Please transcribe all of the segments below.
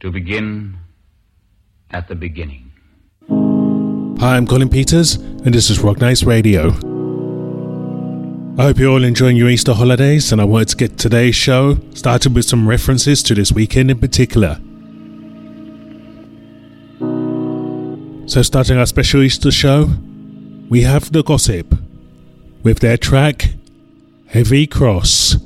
to begin at the beginning. Hi, I'm Colin Peters, and this is Rock Nights Radio. I hope you're all enjoying your Easter holidays, and I wanted to get today's show started with some references to this weekend in particular. So, starting our special Easter show, we have The Gossip with their track Heavy Cross.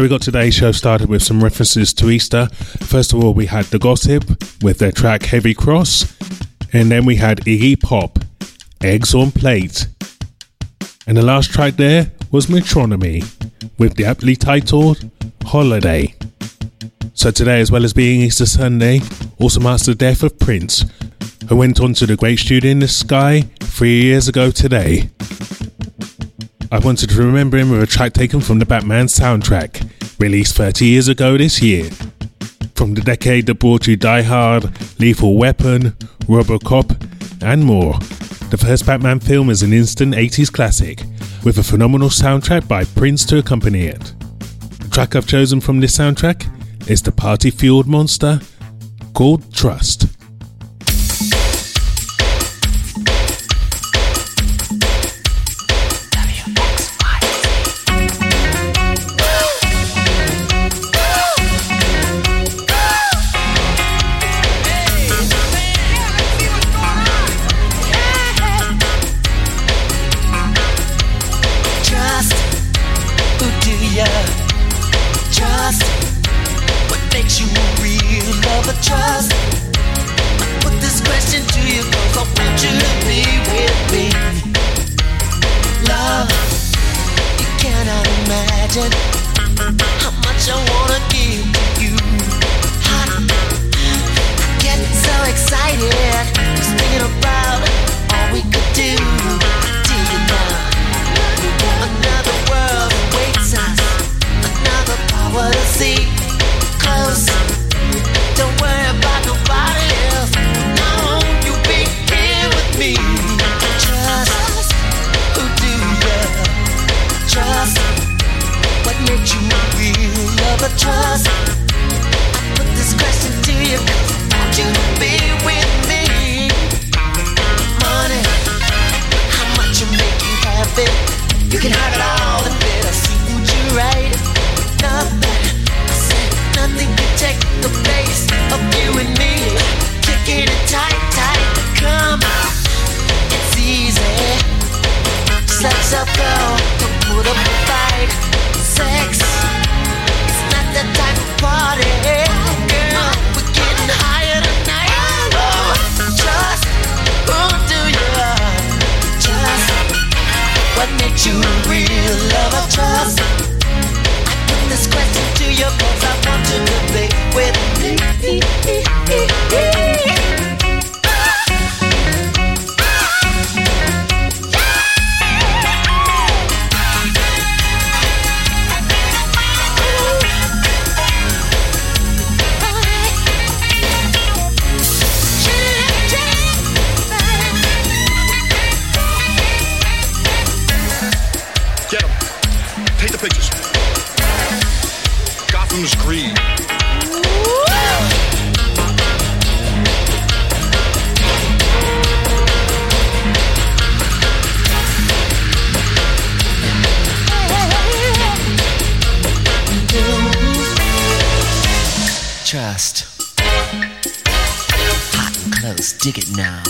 So we got today's show started with some references to Easter. First of all, we had The Gossip with their track Heavy Cross, and then we had Iggy Pop, Eggs on Plate. And the last track there was Metronomy with the aptly titled Holiday. So today, as well as being Easter Sunday, also marks the death of Prince, who went on to the great studio in the sky three years ago today. I wanted to remember him with a track taken from the Batman soundtrack, released 30 years ago this year. From the decade that brought you Die Hard, Lethal Weapon, Robocop, and more, the first Batman film is an instant 80s classic, with a phenomenal soundtrack by Prince to accompany it. The track I've chosen from this soundtrack is the party fueled monster called Trust. you a love of trust? I put this question to you cause I want you to play with me. Dig it now.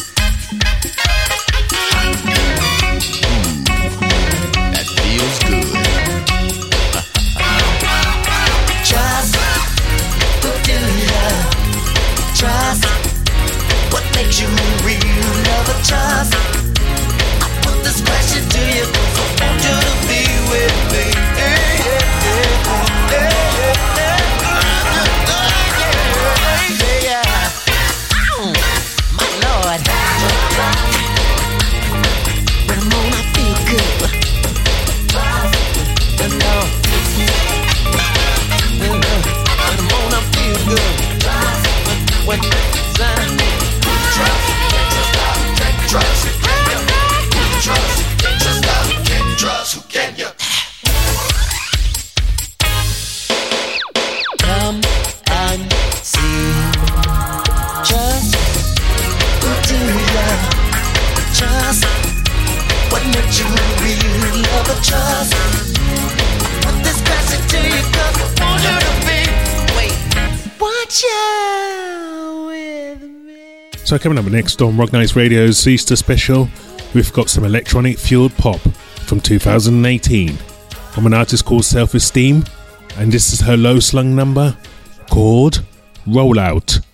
So, coming up next on Rock Nights Radio's Easter special, we've got some electronic fueled pop from 2018 from an artist called Self Esteem and this is her low slung number called Rollout.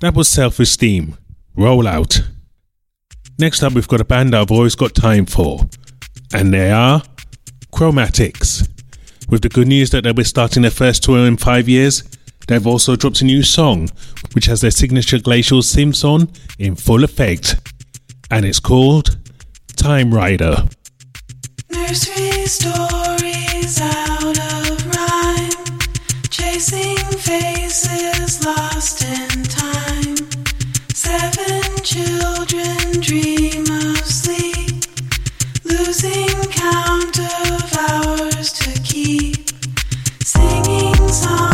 That was Self Esteem. Roll out. Next up, we've got a band I've always got time for, and they are Chromatics. With the good news that they'll be starting their first tour in five years, they've also dropped a new song, which has their signature glacial synths on in full effect, and it's called Time Rider. Nursery stories out of rhyme, chasing faces lost in. Seven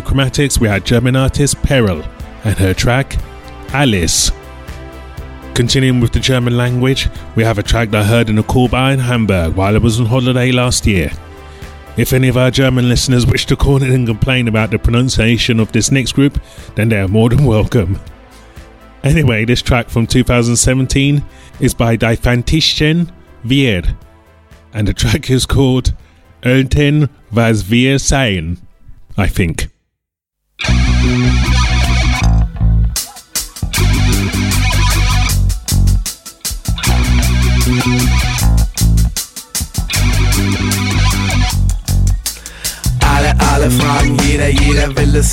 from Chromatics, we had German artist Peril and her track Alice. Continuing with the German language, we have a track that I heard in a cool bar in Hamburg while I was on holiday last year. If any of our German listeners wish to call in and complain about the pronunciation of this next group, then they are more than welcome. Anyway, this track from 2017 is by Die Fantischen Wir, and the track is called Ölten was wir sein, I think.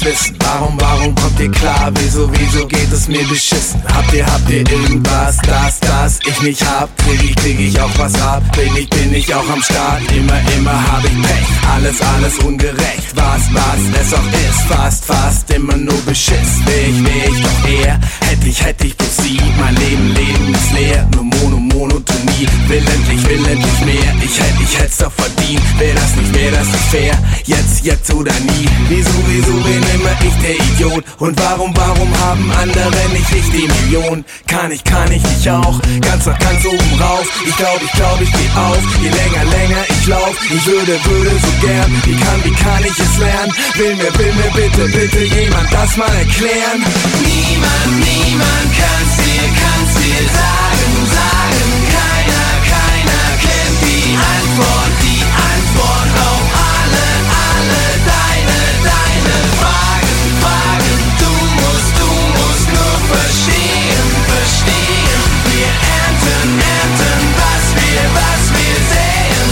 Wissen. Warum, warum kommt ihr klar? Wieso, wieso geht es mir beschissen? Habt ihr, habt ihr irgendwas, das, das ich nicht hab? Krieg ich, krieg ich auch was ab? Bin ich, bin ich auch am Start? Immer, immer hab ich Pech. Alles, alles ungerecht. Was, was es auch ist. Fast, fast immer nur Beschiss. Wär ich, wär ich doch eher. Hätte ich, hätte ich bloß sie. Mein Leben, Leben ist leer. Nur Mono, Monotonie. Will endlich, will endlich mehr. Ich hätte, ich hätt's doch verdient. Wär das nicht, wär das nicht fair? Jetzt, jetzt oder nie. Wieso, wieso bin immer ich der Idiot? Und warum, warum haben andere nicht ich die Million? Kann ich, kann ich nicht auch? Ganz nach ganz oben rauf. Ich glaub, ich glaub, ich geh auf. Je länger, länger ich lauf. Ich würde, würde so gern. Wie kann, wie kann ich es lernen? Will mir, will mir bitte, bitte jemand das mal erklären? Niemand, niemand kann's dir, kann's dir sagen, Keiner, keiner kennt die Antwort, die Antwort auf alle, alle deine, deine Fragen, Fragen. Du musst, du musst nur verstehen, verstehen. Wir ernten, ernten, was wir, was wir sehen.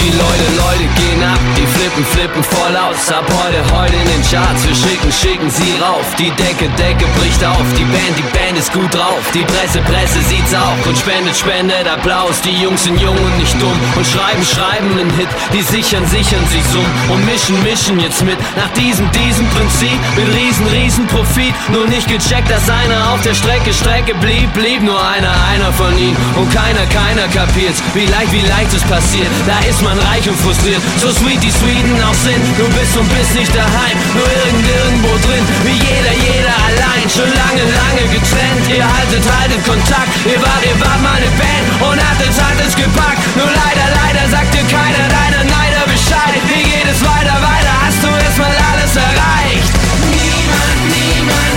Die Leute, Leute gehen ab, die flippen, flippen voll aus. Ab heute, heute in den Charts, wir schicken, schicken sie rauf. Die Decke, Decke bricht auf, die Band, die Band ist gut drauf. Die Presse, Presse sieht's auch und spendet, spendet Applaus. Die Jungs sind jung und nicht dumm und schreiben, schreiben einen Hit. Die sichern, sichern sich Summ und mischen, mischen jetzt mit. Nach diesem, diesem Prinzip mit riesen, riesen Profit. Nur nicht gecheckt, dass einer auf der Strecke, Strecke blieb, blieb nur einer, einer von ihnen. Und keiner, keiner kapiert's, wie leicht, wie leicht es passiert. Da ist man reich und frustriert, so sweet die Sweden auch sind. Du bist und bist nicht daheim, nur irgend, irgendwo drin. Wie jeder, jeder allein, schon lange, lange getrennt. Ihr haltet, haltet Kontakt, ihr wart, ihr wart mal eine Band und hattet, hattet gepackt. Nur leider, leider sagt dir keiner deiner Neider Bescheid. Wie geht es weiter, weiter? Hast du erstmal alles erreicht? Niemand, niemand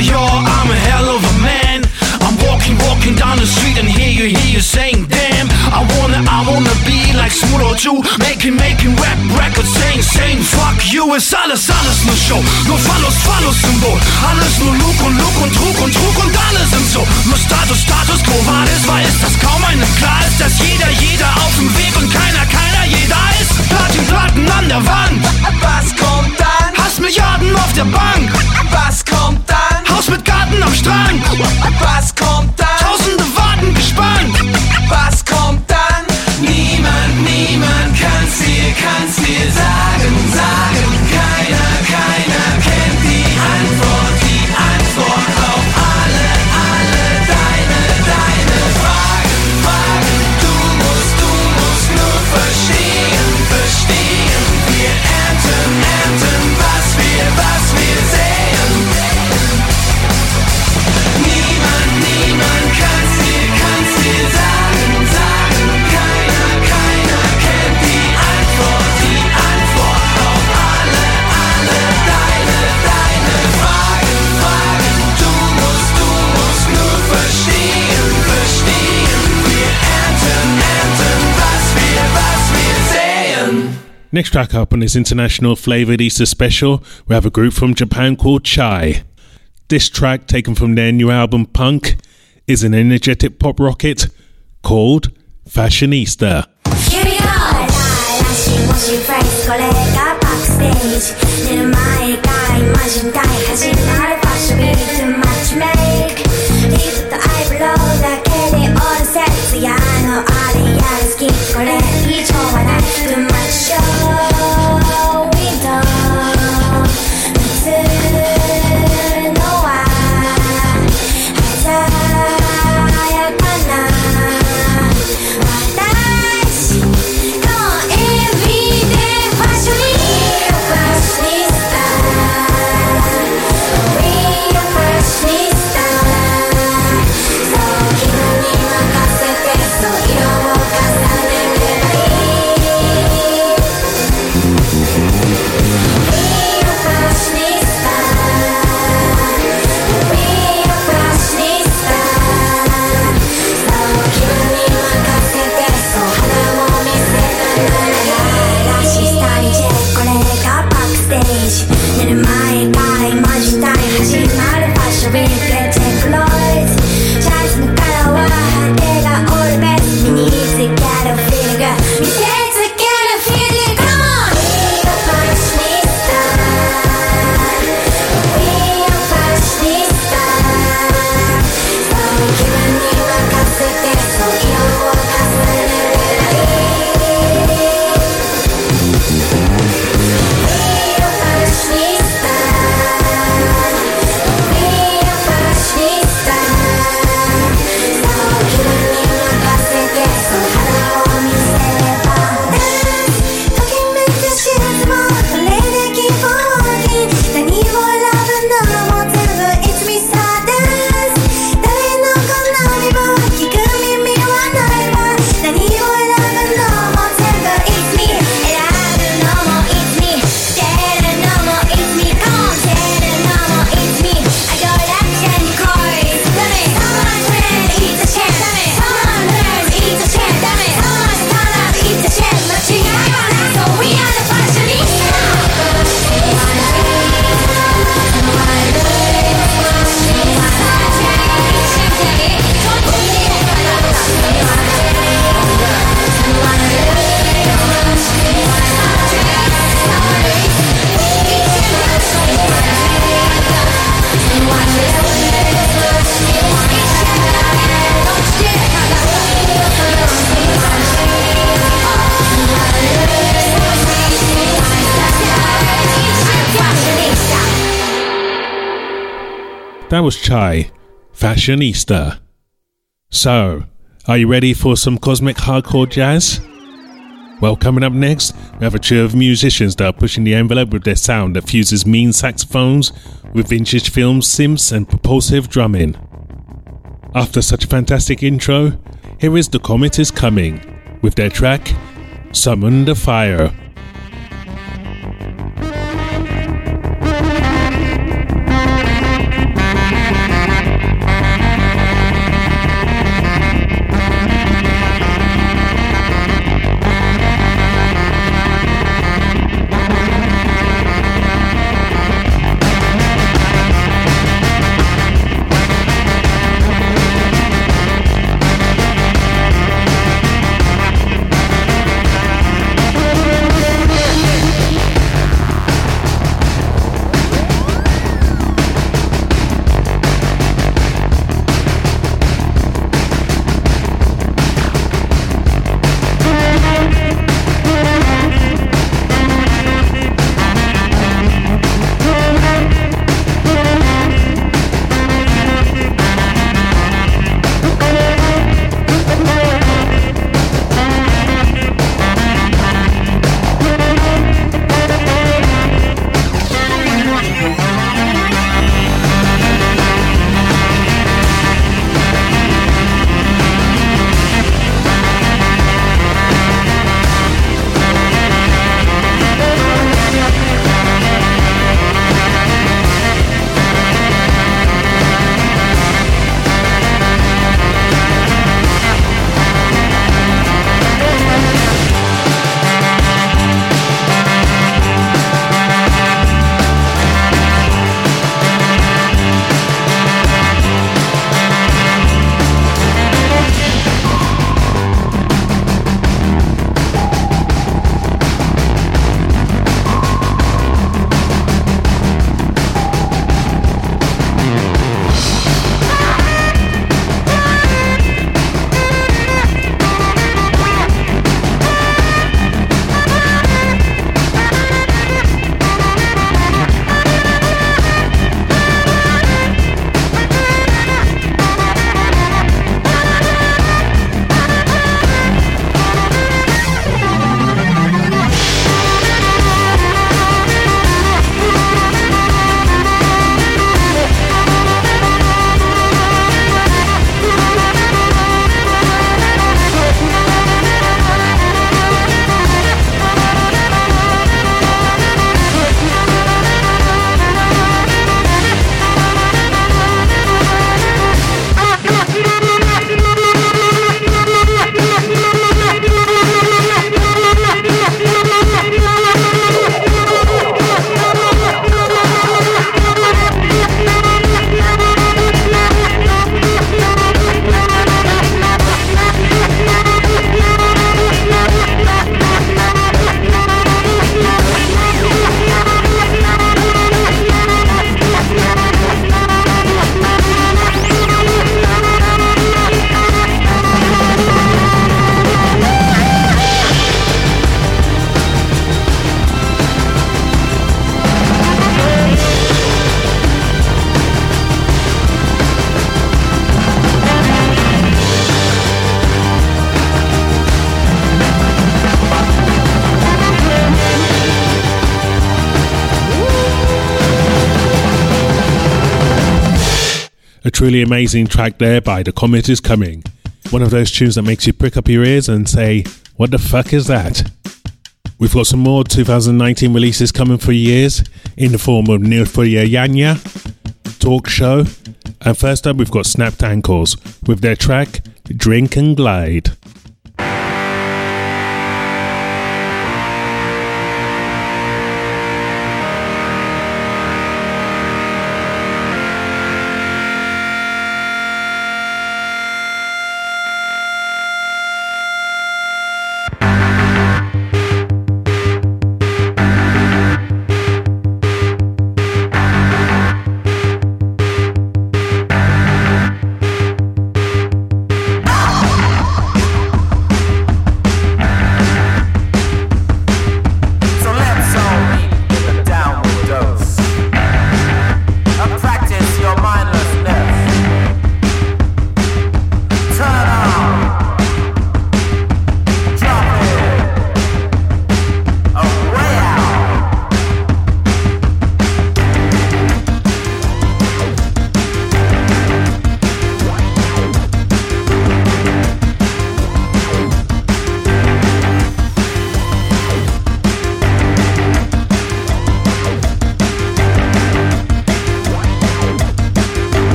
for I'm a hell of a man. I'm walking, walking down the street and hear you, hear you saying, damn. I wanna, I wanna be like Smooth or two, making, making rap records, saying, saying, fuck you. Ist alles, alles nur Show, nur Fallus, Fallus-Symbol. Alles nur Lug und Lug und Trug und Trug und alles sind so. Nur Status, Status quo war es, war ist das kaum einem klar ist, dass jeder, jeder auf dem Weg und keiner, keiner, jeder ist. Platin, Platin an der Wand. Was kommt dann? Hast Milliarden auf der Bank. Was kommt mit Garten am Strand. Was kommt da? Tausende warten gespannt. Next track up on this international flavored Easter special, we have a group from Japan called Chai. This track, taken from their new album Punk, is an energetic pop rocket called Fashionista. Here we go! Let me talk when I do my. guy, fashionista. So, are you ready for some cosmic hardcore jazz? Well, coming up next, we have a trio of musicians that are pushing the envelope with their sound that fuses mean saxophones with vintage film synths and propulsive drumming. After such a fantastic intro, here is The Comet Is Coming with their track Summon the Fire. A truly amazing track there by The Comet is Coming. One of those tunes that makes you prick up your ears and say, What the fuck is that? We've got some more 2019 releases coming for years in the form of Nilüfer Yanya, Talk Show, and first up we've got Snapped Ankles with their track Drink and Glide.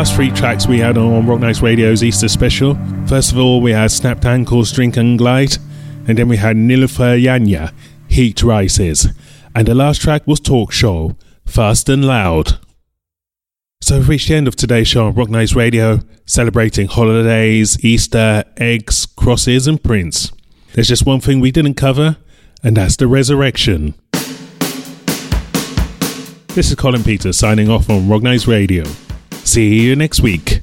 Last three tracks we had on Rock Nights Radio's Easter special. First of all, we had Snapped Ankles, Drink and Glide. And then we had Nilüfer Yanya, Heat Rises. And the last track was Talk Show, Fast and Loud. So we've reached the end of today's show on Rock Nights Radio, celebrating holidays, Easter, eggs, crosses, and Prince. There's just one thing we didn't cover, and that's the resurrection. This is Colin Peters signing off on Rock Radio. See you next week.